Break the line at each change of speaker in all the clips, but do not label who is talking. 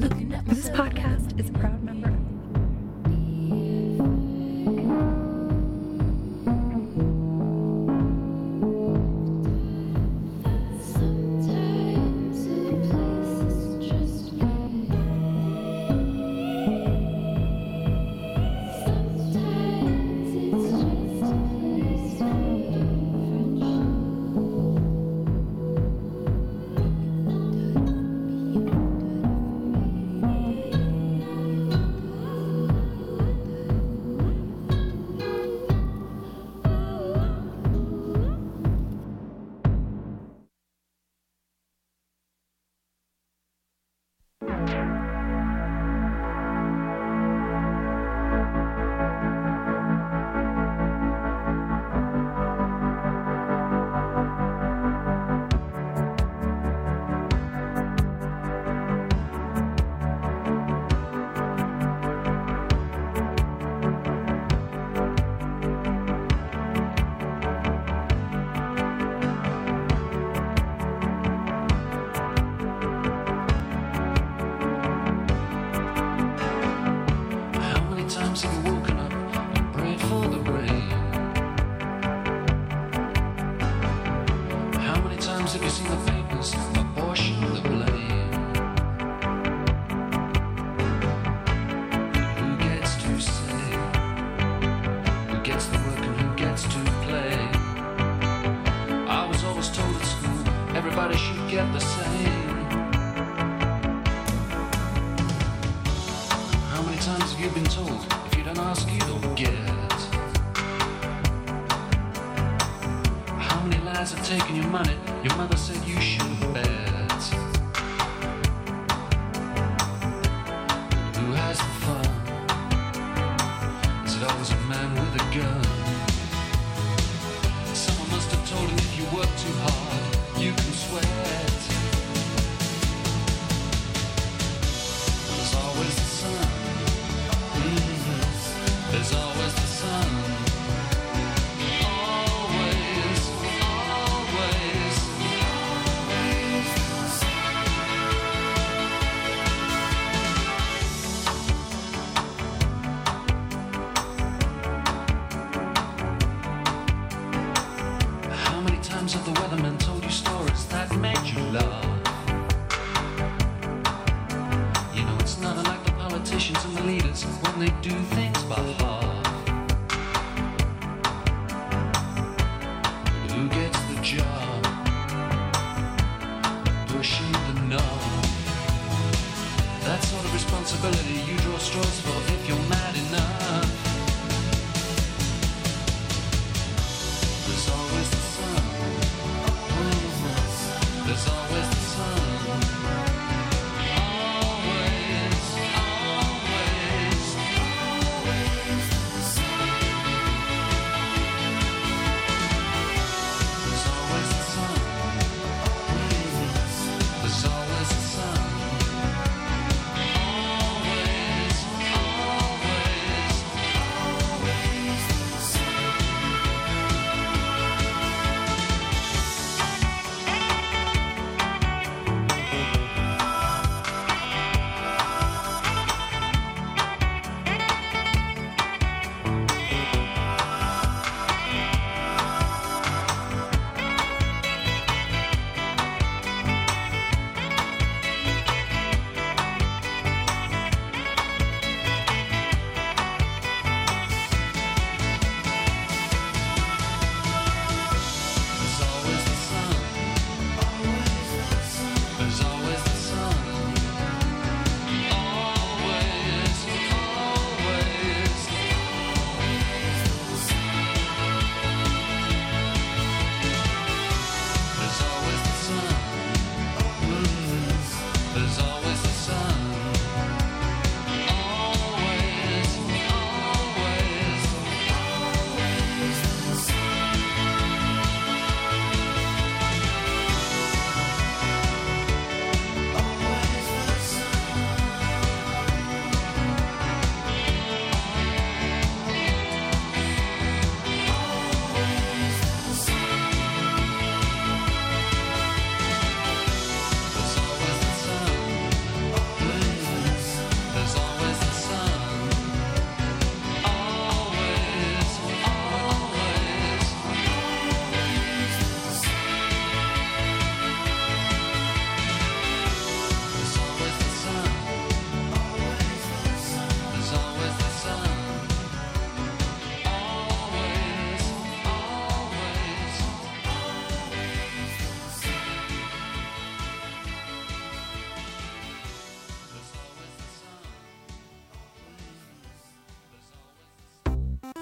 This podcast is a proud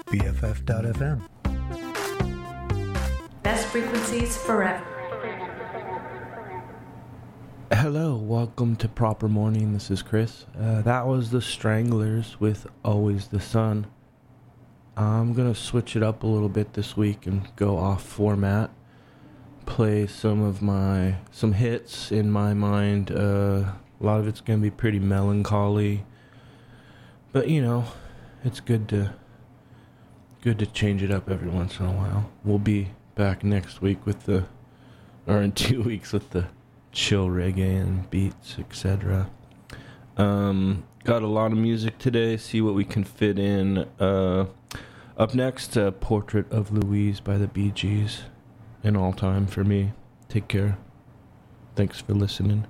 BFF.FM.
Best frequencies forever.
Hello, welcome to Proper Morning. This is Chris. Uh, that was the Stranglers with Always the Sun. I'm gonna switch it up a little bit this week and go off format. Play some of my some hits in my mind. Uh, a lot of it's gonna be pretty melancholy, but you know, it's good to good to change it up every once in a while. We'll be back next week with the, or in two weeks with the chill reggae and beats, etc. Um, got a lot of music today. See what we can fit in. Uh, up next, uh, Portrait of Louise by the Bee Gees. An all time for me. Take care. Thanks for listening.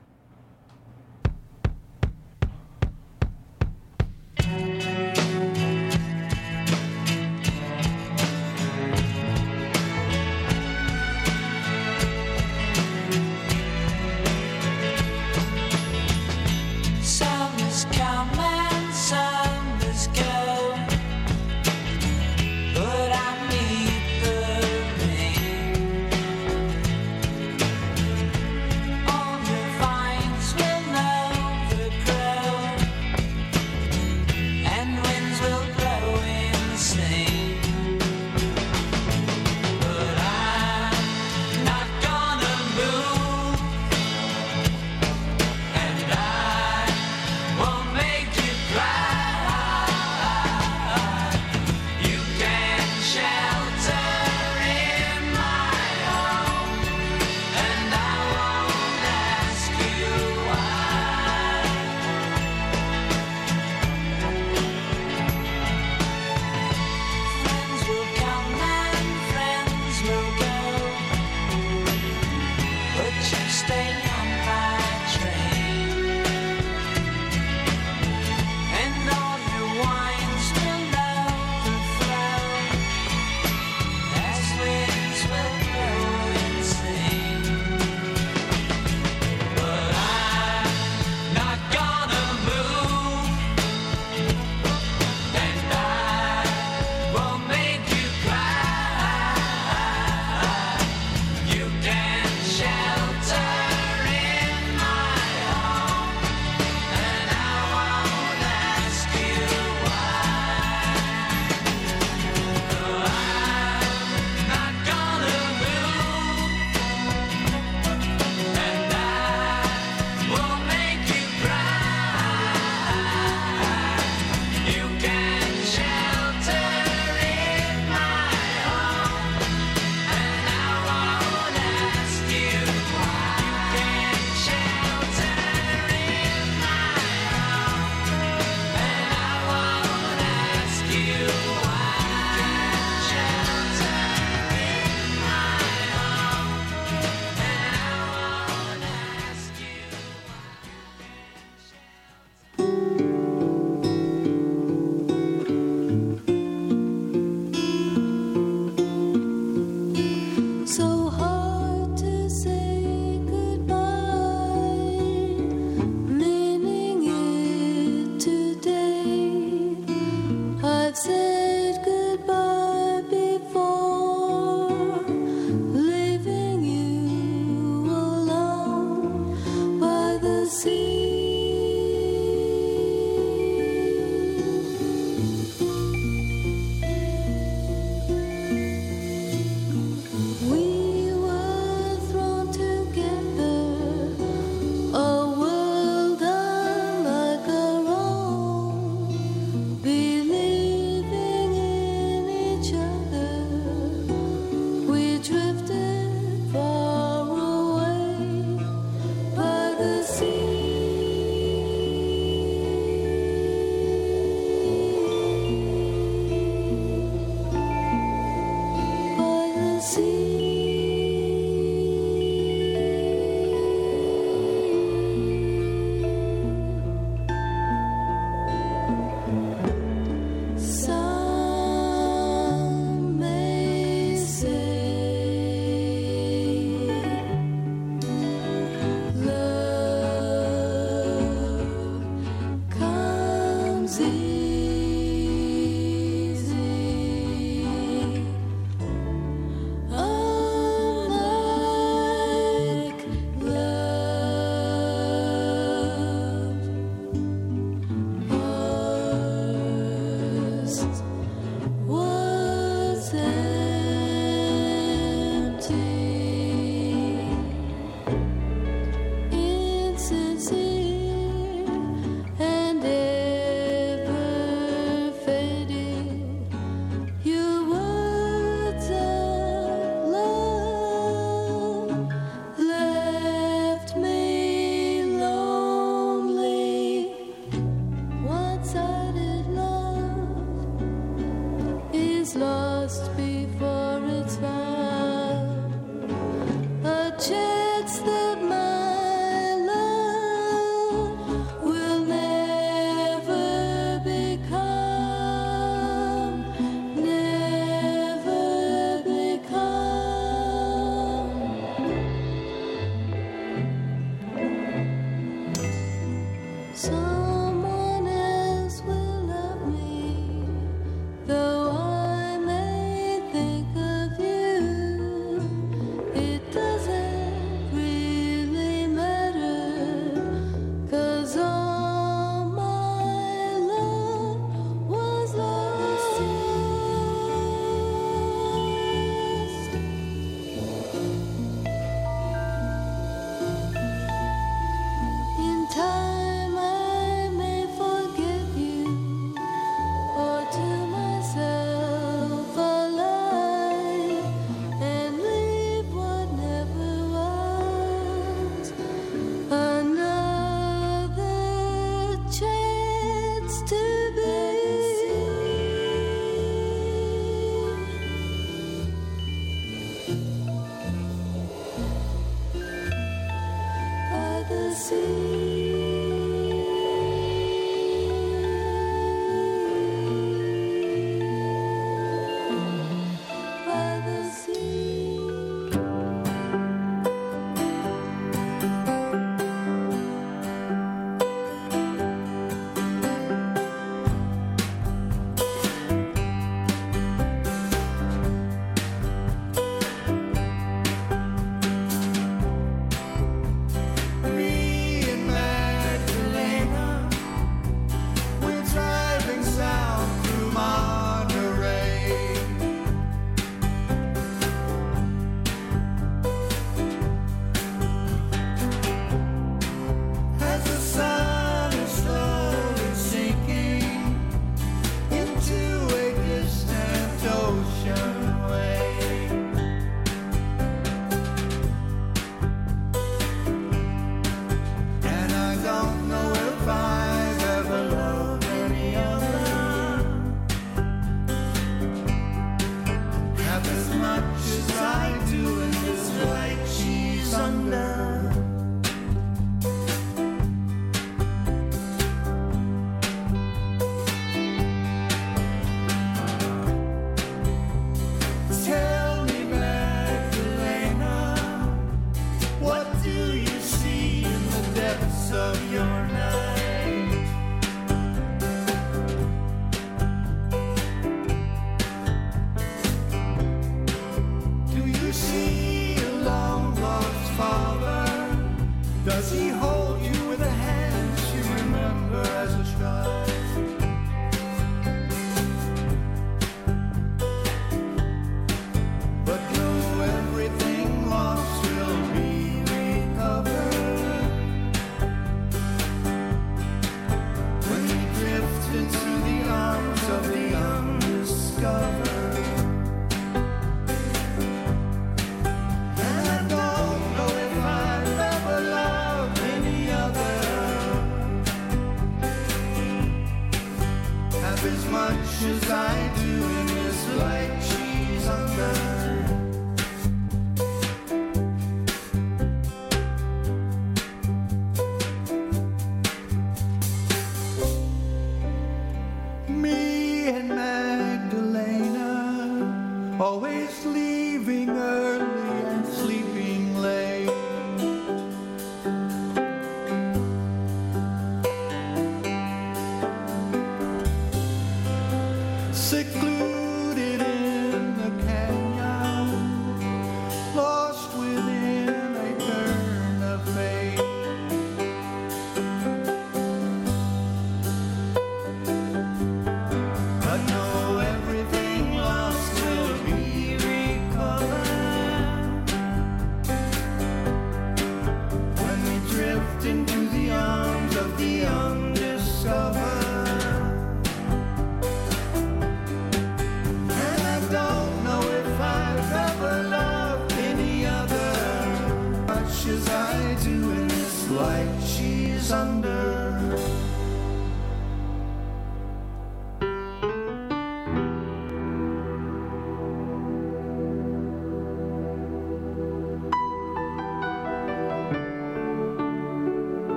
much as I do.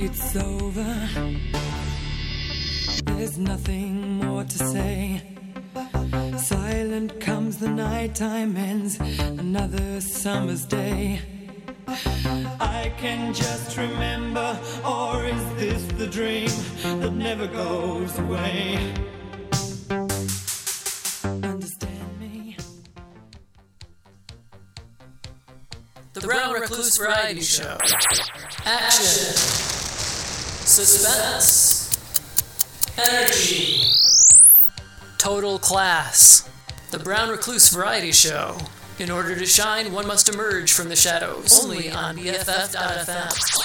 It's over. There's nothing more to say. Silent comes the night time ends another summer's day. I can just remember, or is this the dream that never goes away? Understand me.
The Brown Recluse Variety Show. Action! Suspense. Energy. Total class. The Brown Recluse Variety Show. In order to shine, one must emerge from the shadows. Only on BFF.fm.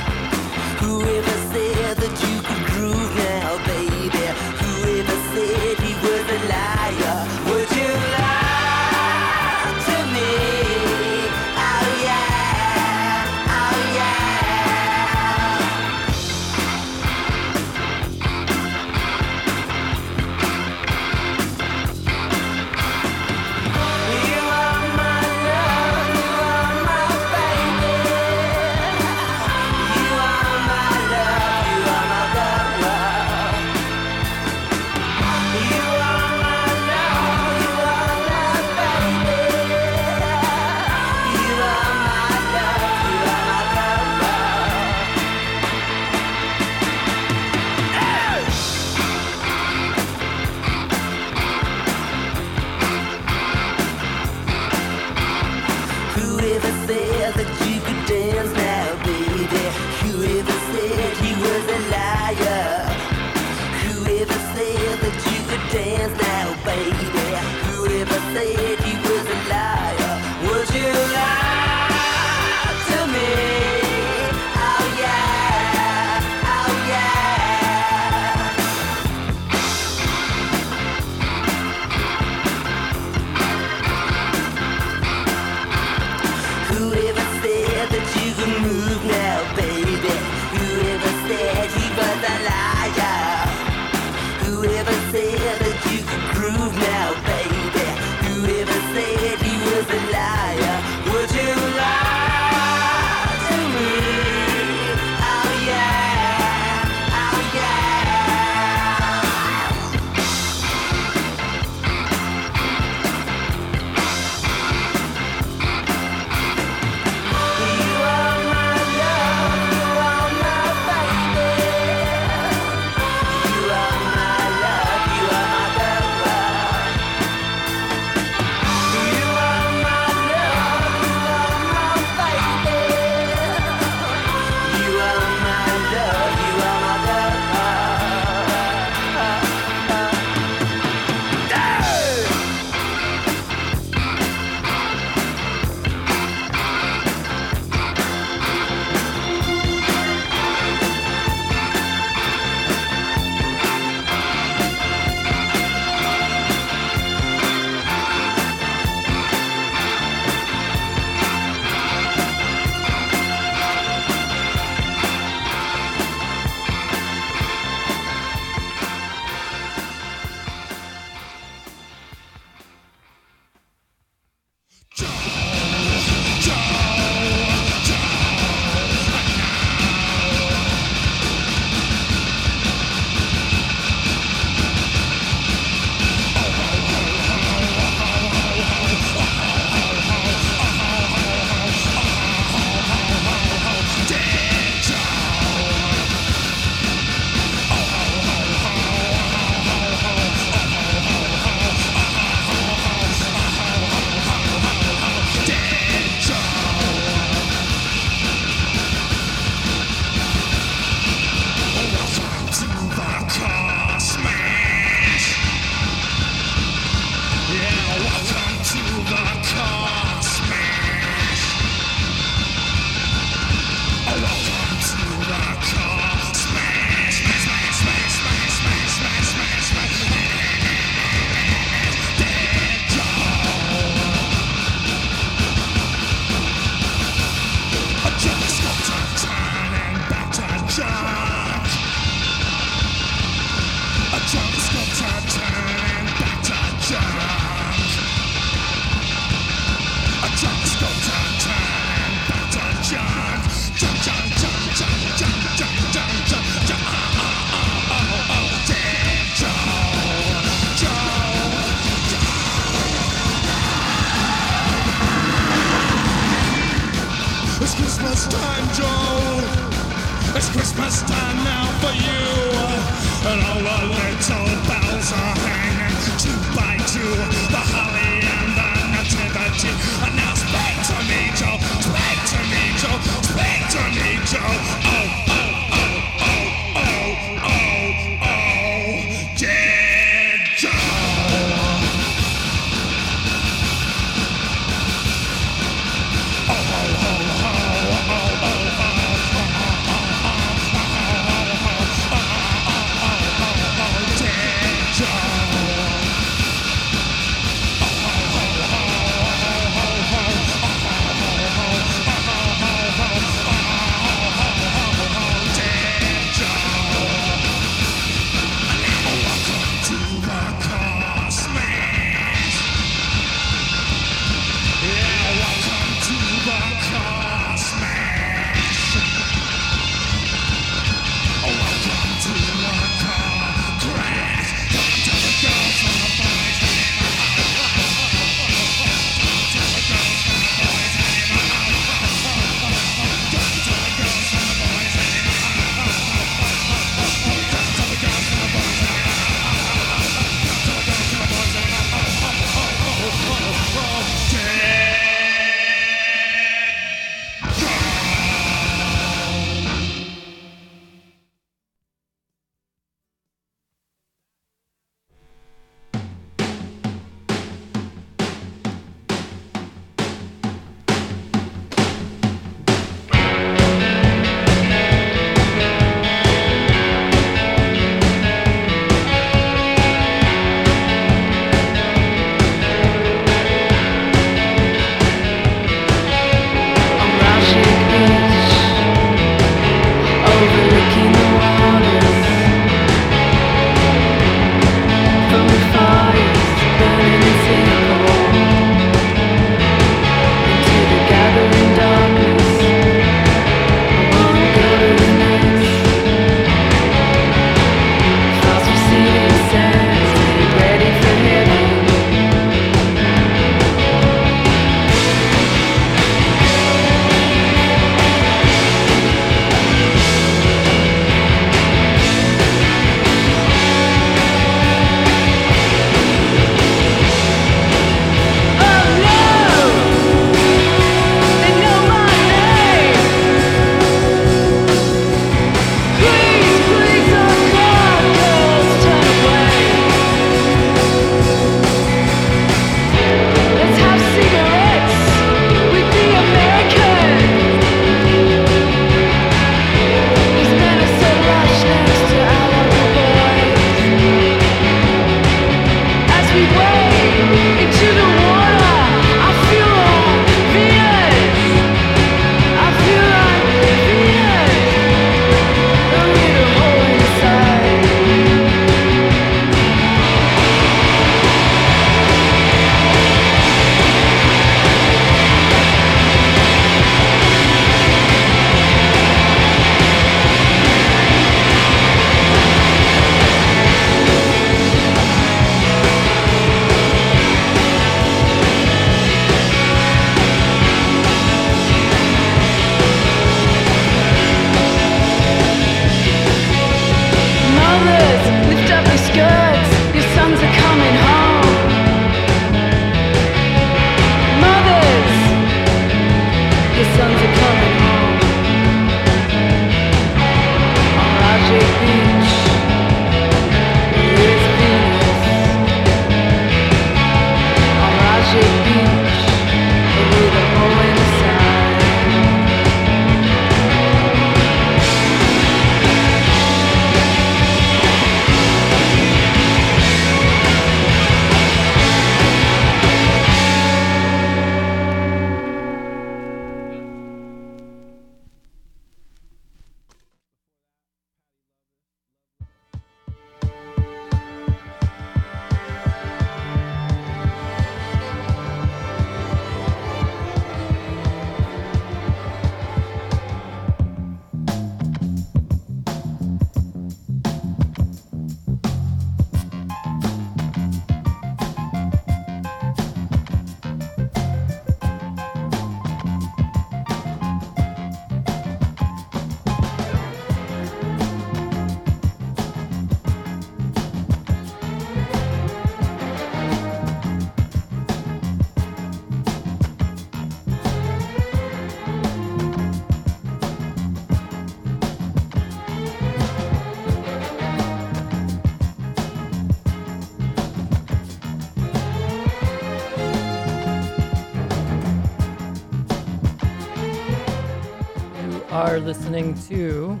listening to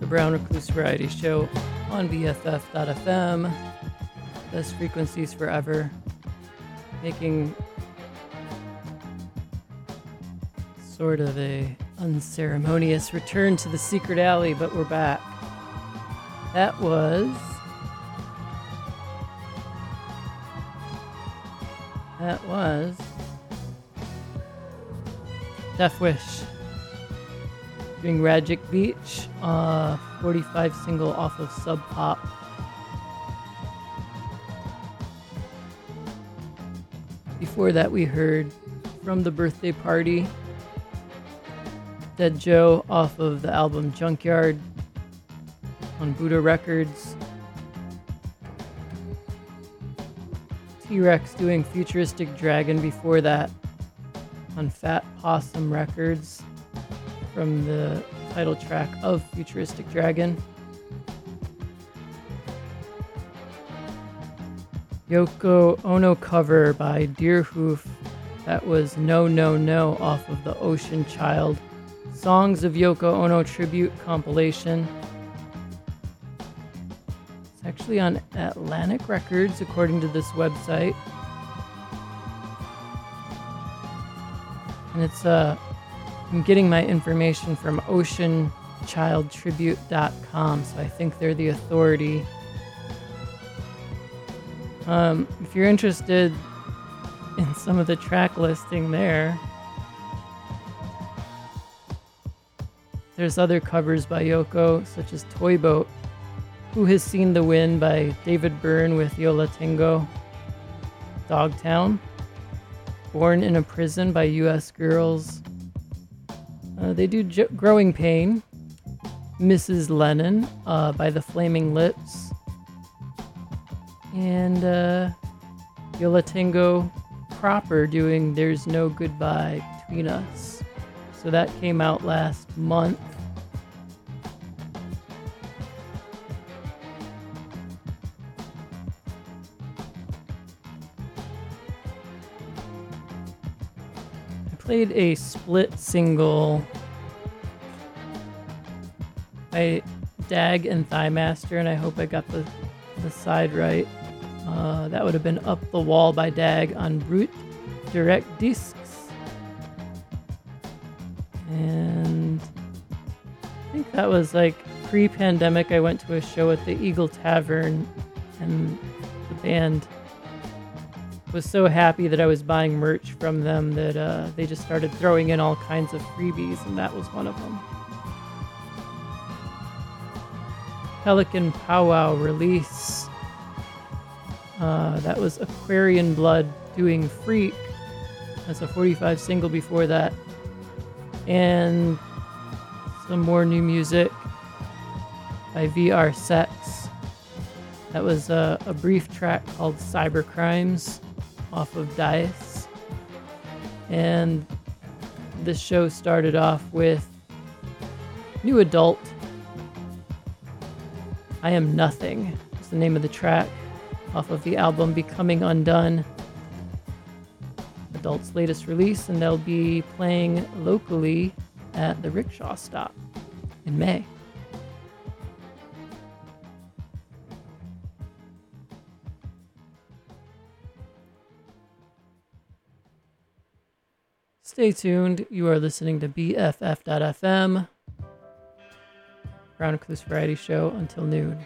the Brown Recluse Variety Show on BFF.fm. Best frequencies forever. Making sort of a unceremonious return to the secret alley, but we're back. That was that was Deaf Wish doing Radjik Beach, uh, 45 single off of Sub Pop. Before that, we heard from the birthday party Dead Joe off of the album Junkyard on Buddha Records. T Rex doing Futuristic Dragon before that on Fat Possum Records from the title track of Futuristic Dragon. Yoko Ono cover by Deerhoof. That was No No No off of the Ocean Child Songs of Yoko Ono tribute compilation. It's actually on Atlantic Records, according to this website. And it's uh I'm getting my information from oceanchildtribute.com, so I think they're the authority. Um, if you're interested in some of the track listing there, there's other covers by Yoko, such as Toy Boat, Who Has Seen the Wind by David Byrne with Yo La Tengo, Dogtown, Born in a Prison by US Girls. Uh, they do J- Growing Pain, Mrs. Lennon uh, by the Flaming Lips, and uh, proper doing There's No Goodbye Between Us. So that came out last month. Played a split single by Dag and Thigh Master, and I hope I got the, the side right. Uh, that would have been Up the Wall by Dag on Brute Direct Discs. And I think that was like pre pandemic. I went to a show at the Eagle Tavern, and the band was so happy that I was buying merch from them that uh, they just started throwing in all kinds of freebies, and that was one of them. Pelican Powwow release. Uh, that was Aquarian Blood doing Freek as a 45 single before that. And some more new music by VR Sex. That was a, a brief track called Cyber Crimes off of Dais. And the show started off with New Adult. I Am Nothing is the name of the track off of the album Becoming Undone. Adult's latest release, and they'll be playing locally at the Rickshaw Stop in May. Stay tuned. You are listening to BFF.FM, Brown Recluse Variety Show until noon.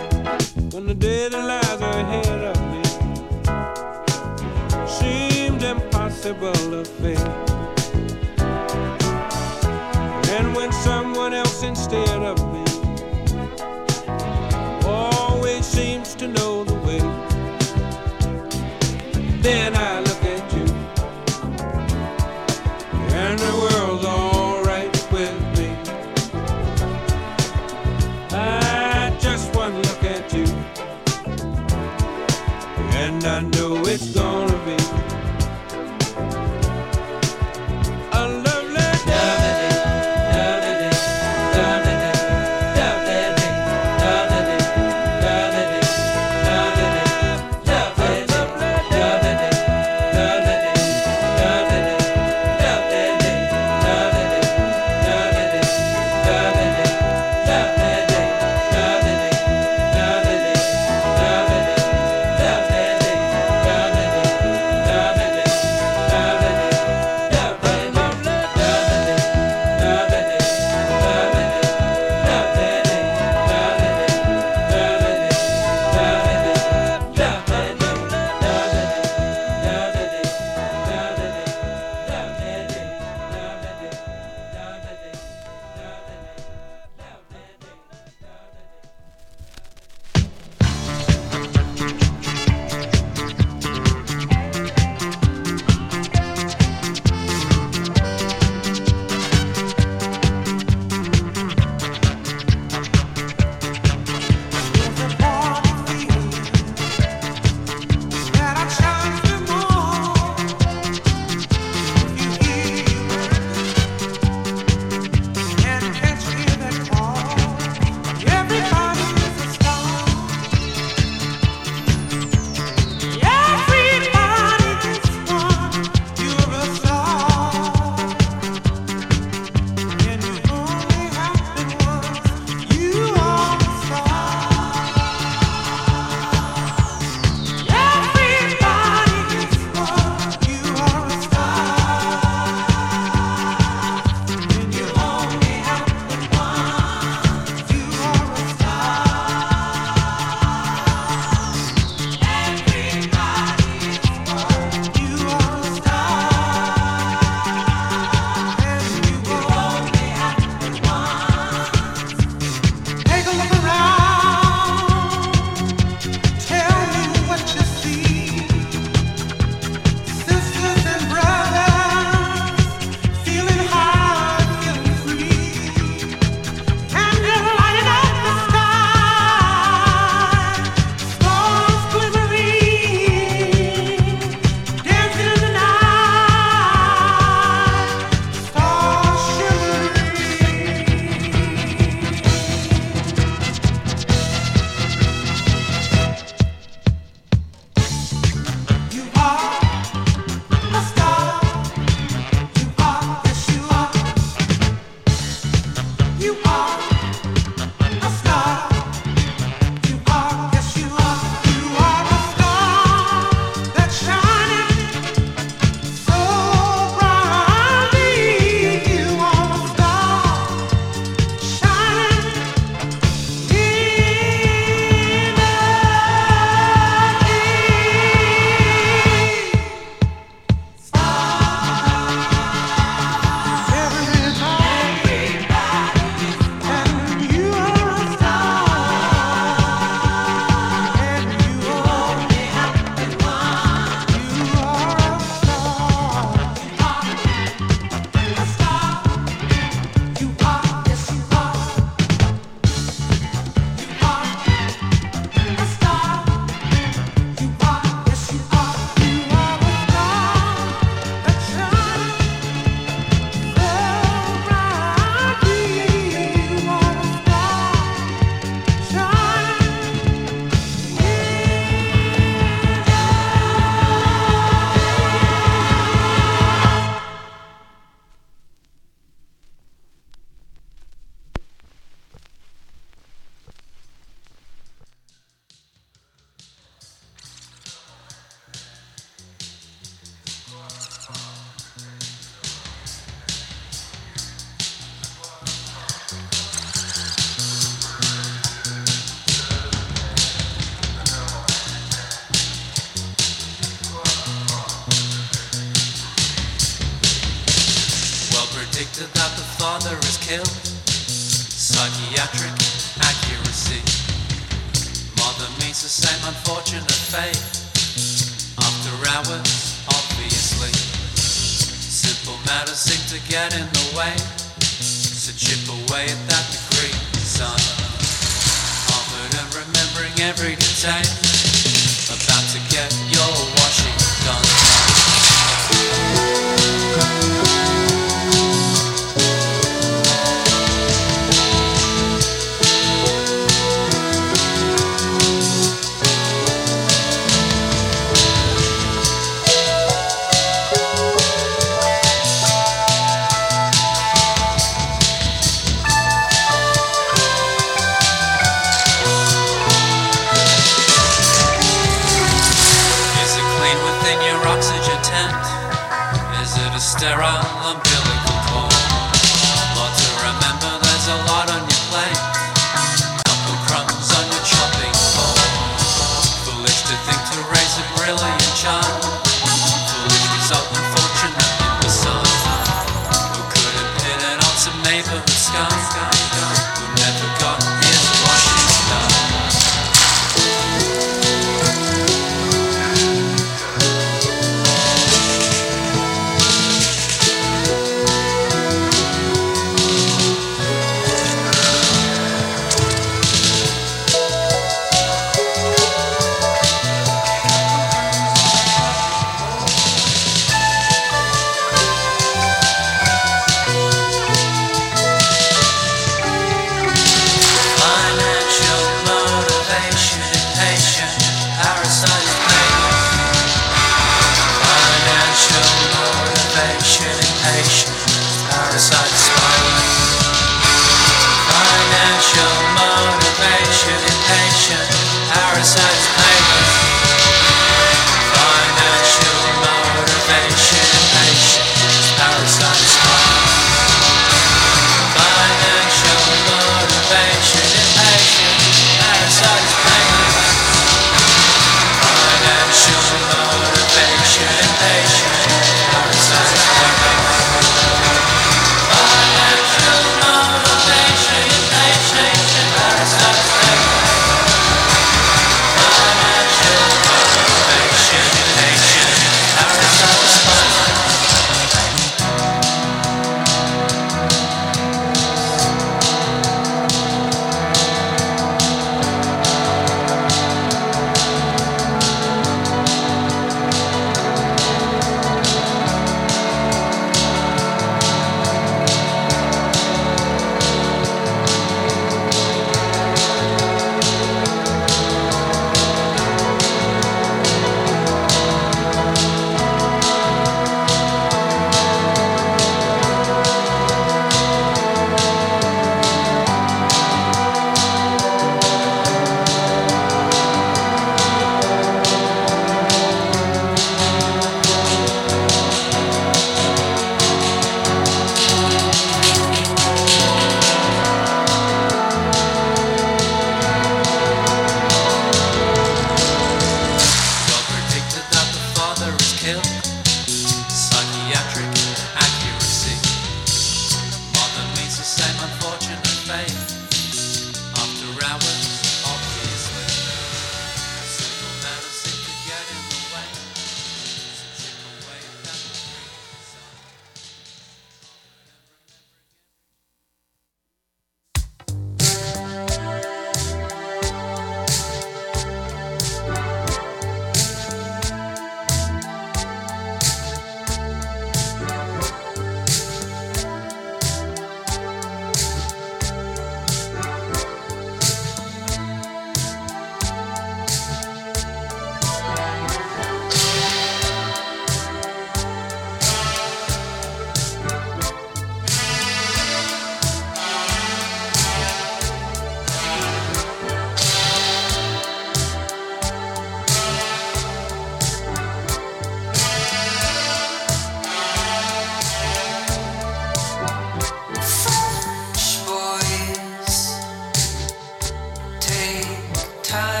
time.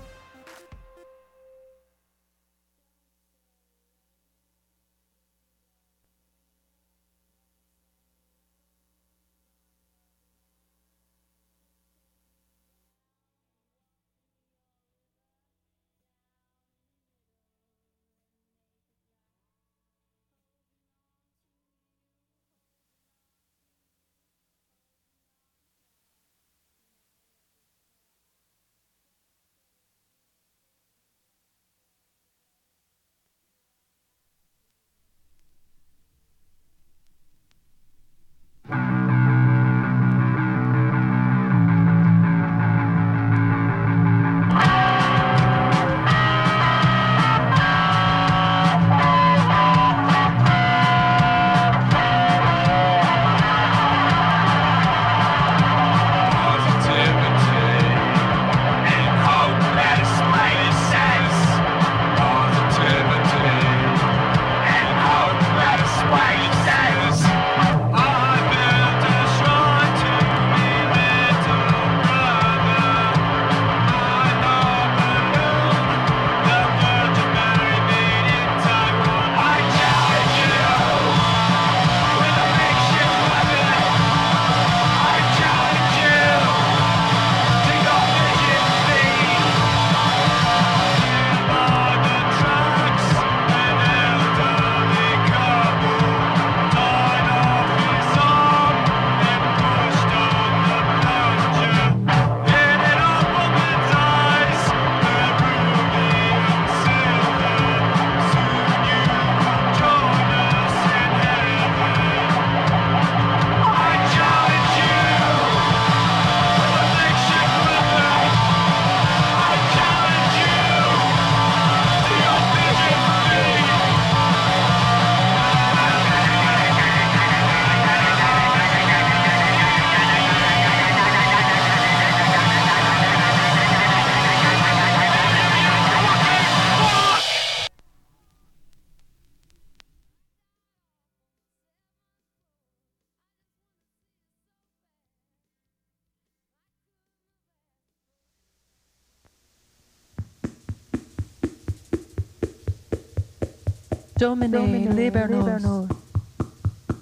Domine, libera nos.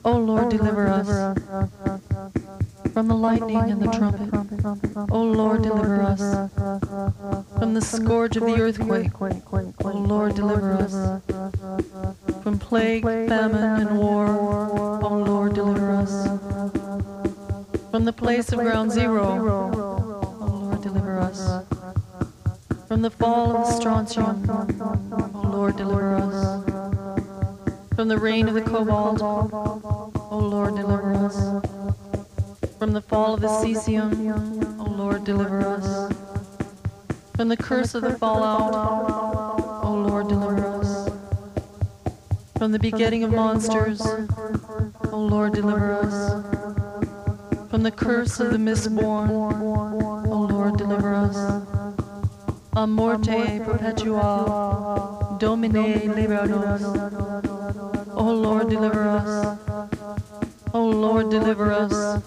O Lord, deliver us from the lightning and the trumpet. O Lord, deliver us from the scourge of the earthquake. O Lord, deliver us from plague, famine, and war. O Lord, deliver us from the place of ground zero. O Lord, deliver us from the fall of the strontium. O Lord, deliver us from the reign of the cobalt. O Lord, deliver us. From the fall of the cesium. O Lord, deliver us. From the curse of the fallout. O Lord, deliver us. From the begetting of monsters. O Lord, deliver us. From the curse of the misborn. O Lord, deliver us. A morte perpetua. Domine, libera nos. O Lord, deliver us. O Lord, deliver us.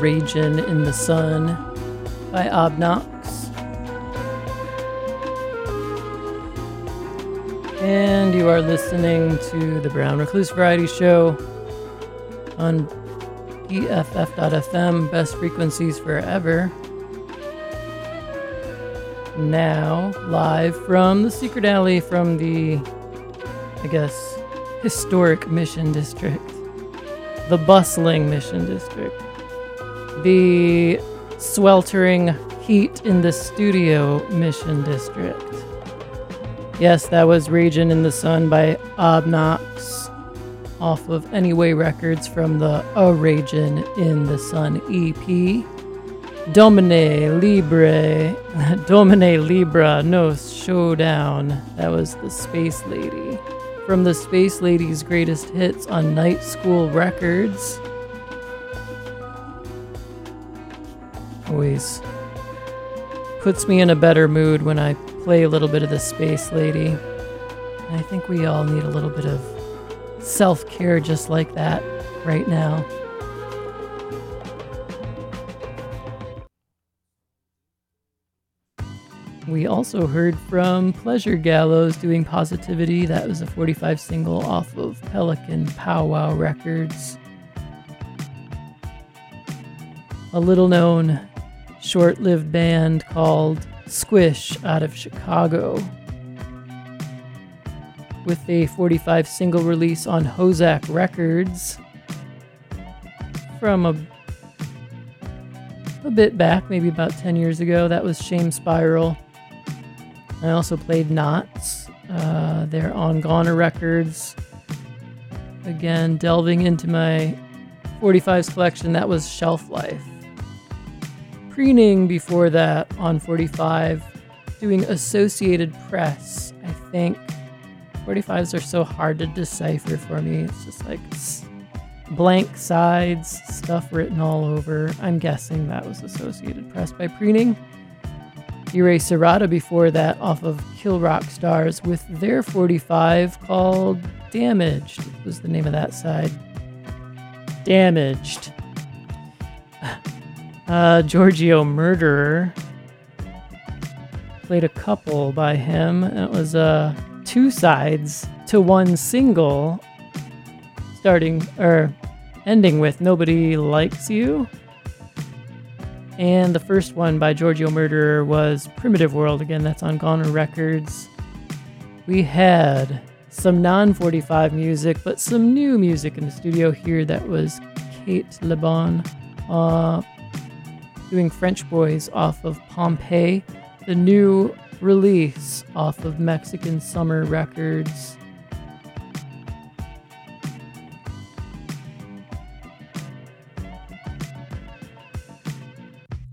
Ragin' in the Sun by Obnox. And you are listening to the Brown Recluse Variety Show on BFF.FM, best frequencies forever. now, live from the Secret Alley from the, I guess, historic Mission District, the bustling Mission District, the sweltering heat in the studio Mission District. Yes, that was Raging in the Sun by Obnox off of Anyway Records from the A Ragin' in the Sun EP. Domine Libre, Domine Libra, no showdown. That was the Space Lady. From the Space Lady's greatest hits on Night School Records. Always puts me in a better mood when I play a little bit of the Space Lady. I think we all need a little bit of self care just like that right now. We also heard from Pleasure Gallows doing Positivity. That was a 45 single off of Pelican Powwow Records. A little known short lived band called Squish out of Chicago. With a 45 single release on HoZac Records from a, a bit back, maybe about 10 years ago. That was Shame Spiral. I also played Knots. Uh, they're on Goner Records. Again, delving into my 45s collection, that was Shelf Life. Preening before that on 45, doing Associated Press, I think. 45s are so hard to decipher for me. It's just like blank sides, stuff written all over. I'm guessing that was Associated Press by Preening. Ire Serrata before that off of Kill Rock Stars with their 45 called Damaged was the name of that side. Damaged. Uh, Giorgio Murderer played a couple by him. It was uh, two sides to one single, starting or ending with Nobody Likes You. And the first one by Giorgio Murderer was Primitive World. Again, that's on Goner Records. We had some non 45 music, but some new music in the studio here. That was Kate Le Bon uh, doing French Boys off of Pompeii, the new release off of Mexican Summer Records.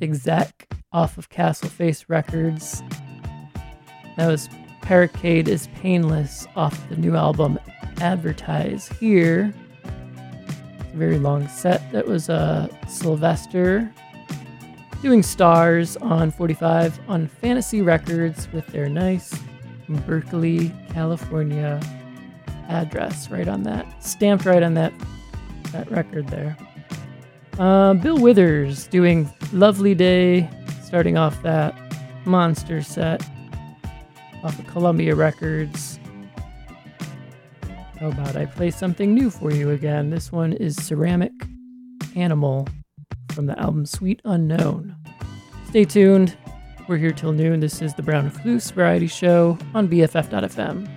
Exek off of Castle Face Records. That was Parricade is Painless off the new album Advertise here. It's a very long set. That was uh, Sylvester doing stars on 45 on Fantasy Records with their nice Berkeley, California address right on that, stamped right on that that record there. Uh, Bill Withers doing Lovely Day, starting off that monster set off of Columbia Records. How about I play something new for you again? This one is Ceramic Animal from the album Sweet Unknown. Stay tuned. We're here till noon. This is the Brown Recluse Variety Show on BFF.fm.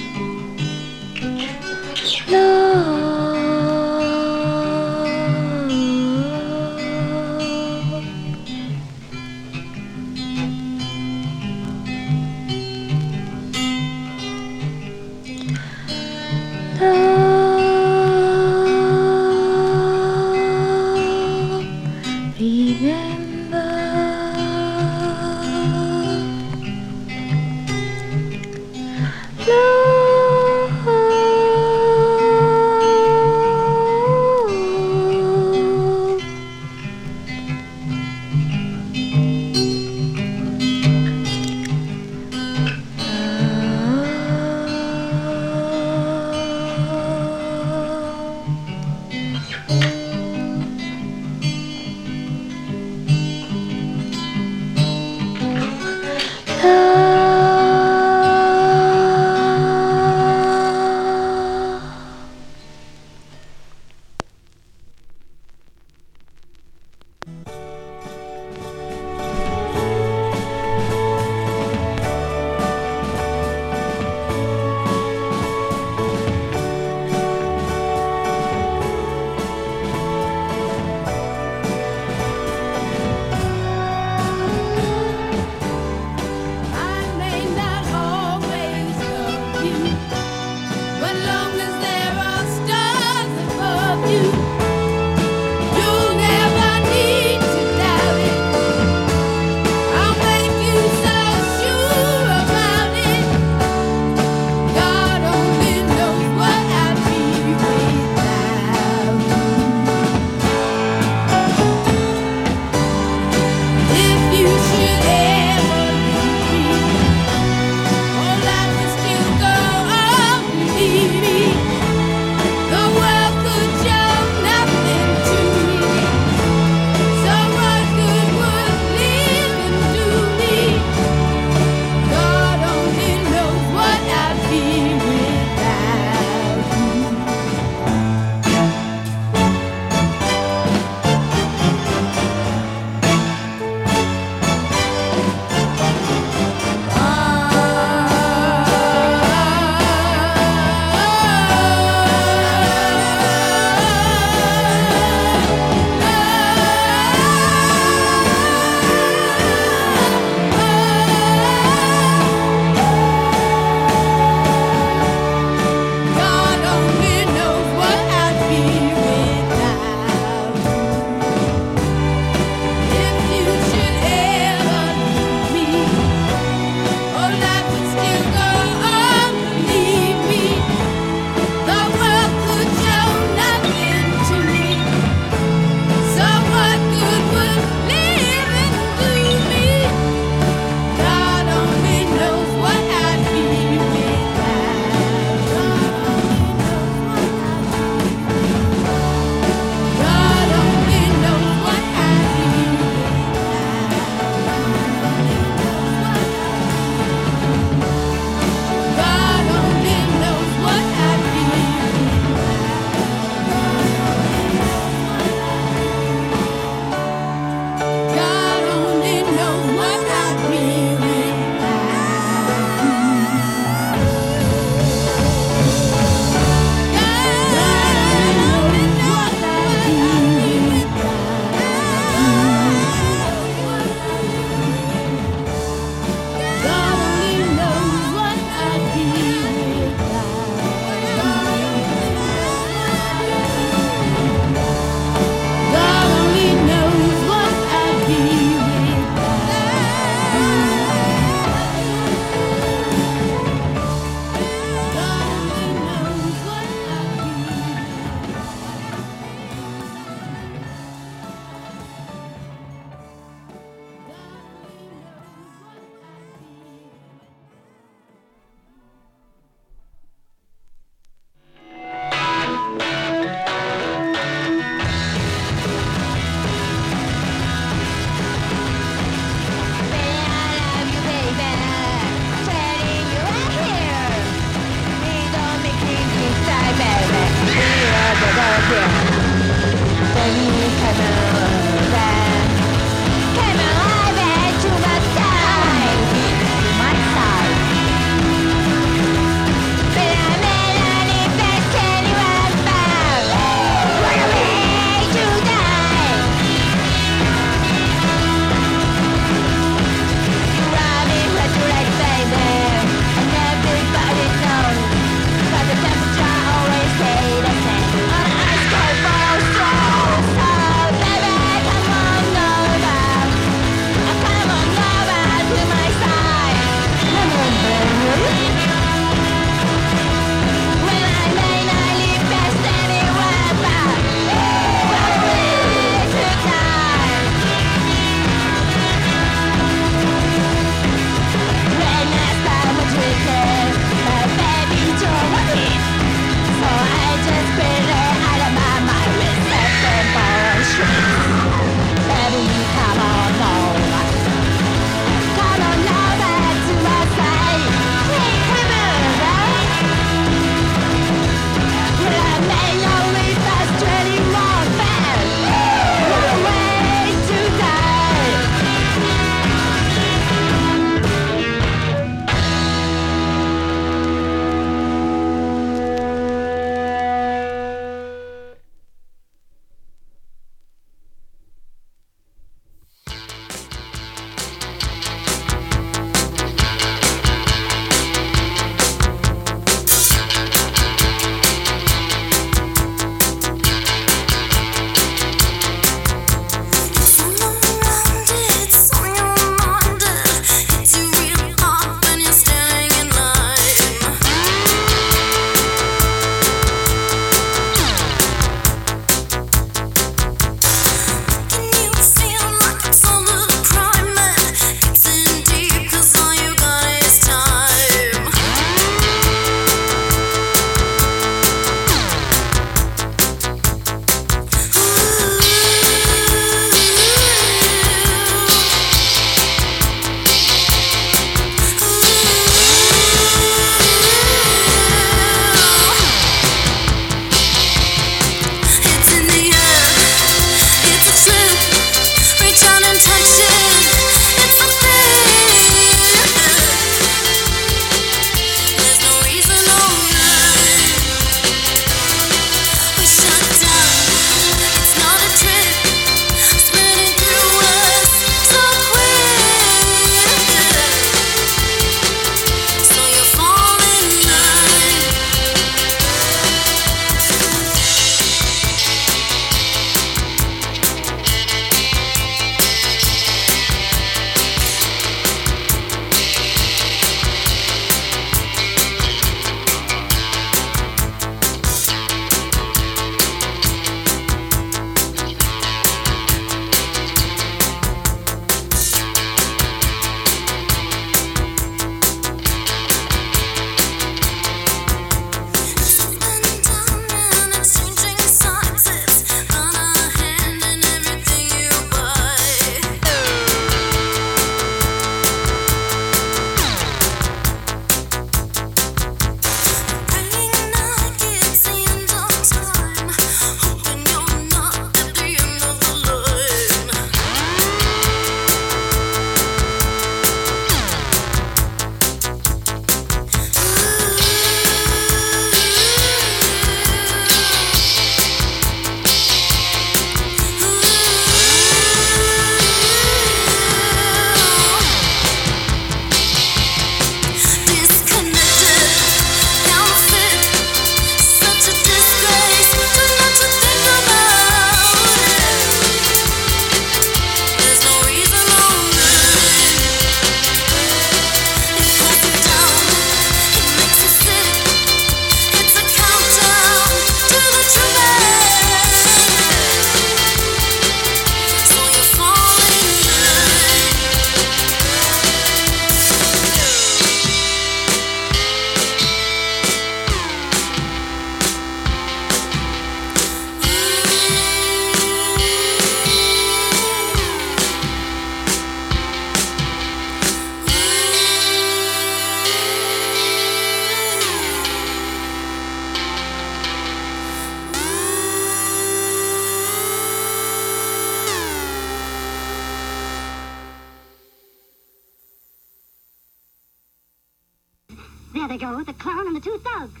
they go, the clown and the two thugs.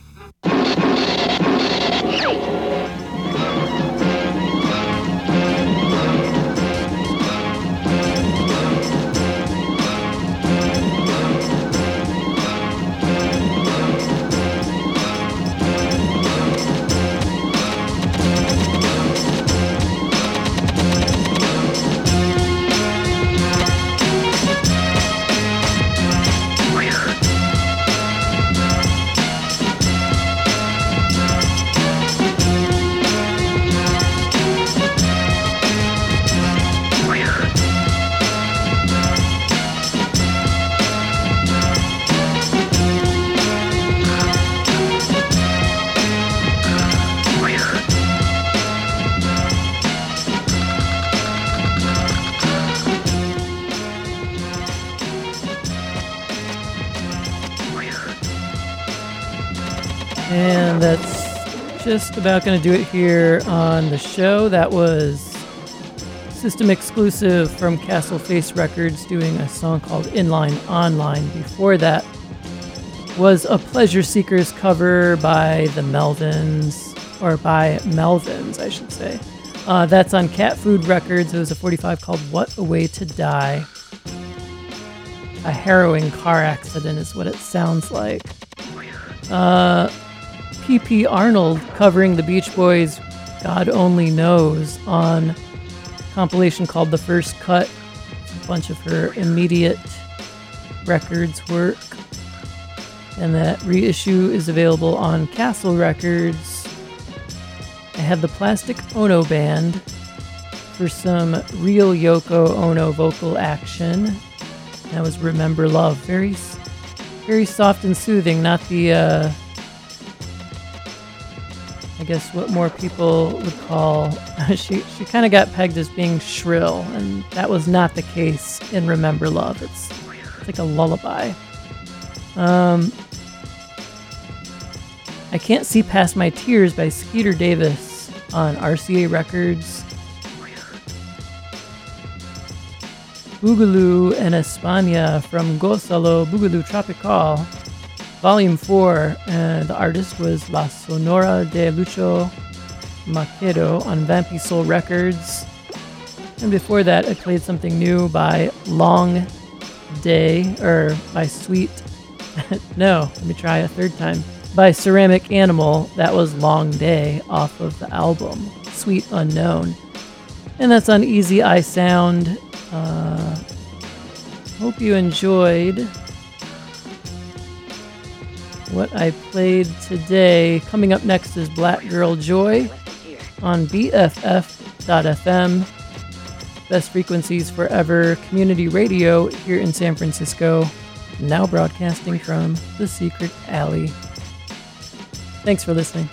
Just about going to do it here on the show. That was system exclusive from Castle Face Records doing a song called Inline Online. Before that was a Pleasure Seekers cover by the Melvins, or by Melvins, I should say. Uh, that's on Cat Food Records. It was a 45 called What a Way to Die. A harrowing car accident is what it sounds like. Uh, P.P. Arnold covering the Beach Boys' God Only Knows on compilation called The First Cut. A bunch of her immediate records work. And that reissue is available on Castle Records. I had the Plastic Ono Band for some real Yoko Ono vocal action. That was Remember Love. Very, very soft and soothing, not the, uh, guess what more people would call, she, she kind of got pegged as being shrill, and that was not the case in Remember Love. It's, it's like a lullaby. Um, I Can't See Past My Tears by Skeeter Davis on RCA Records. Boogaloo en España from Gozalo Boogaloo Tropical, Volume 4. And the artist was La Sonora de Lucho Macedo on Vampisoul Records. And before that, I played something new by Long Day, or by Sweet. no, let me try a third time. By Ceramic Animal, that was Long Day off of the album Sweet Unknown. And that's on Easy Eye Sound. Uh, hope you enjoyed what I played today. Coming up next is Black Girl Joy on BFF.FM. Best frequencies forever community radio here in San Francisco. Now broadcasting from the Secret Alley. Thanks for listening.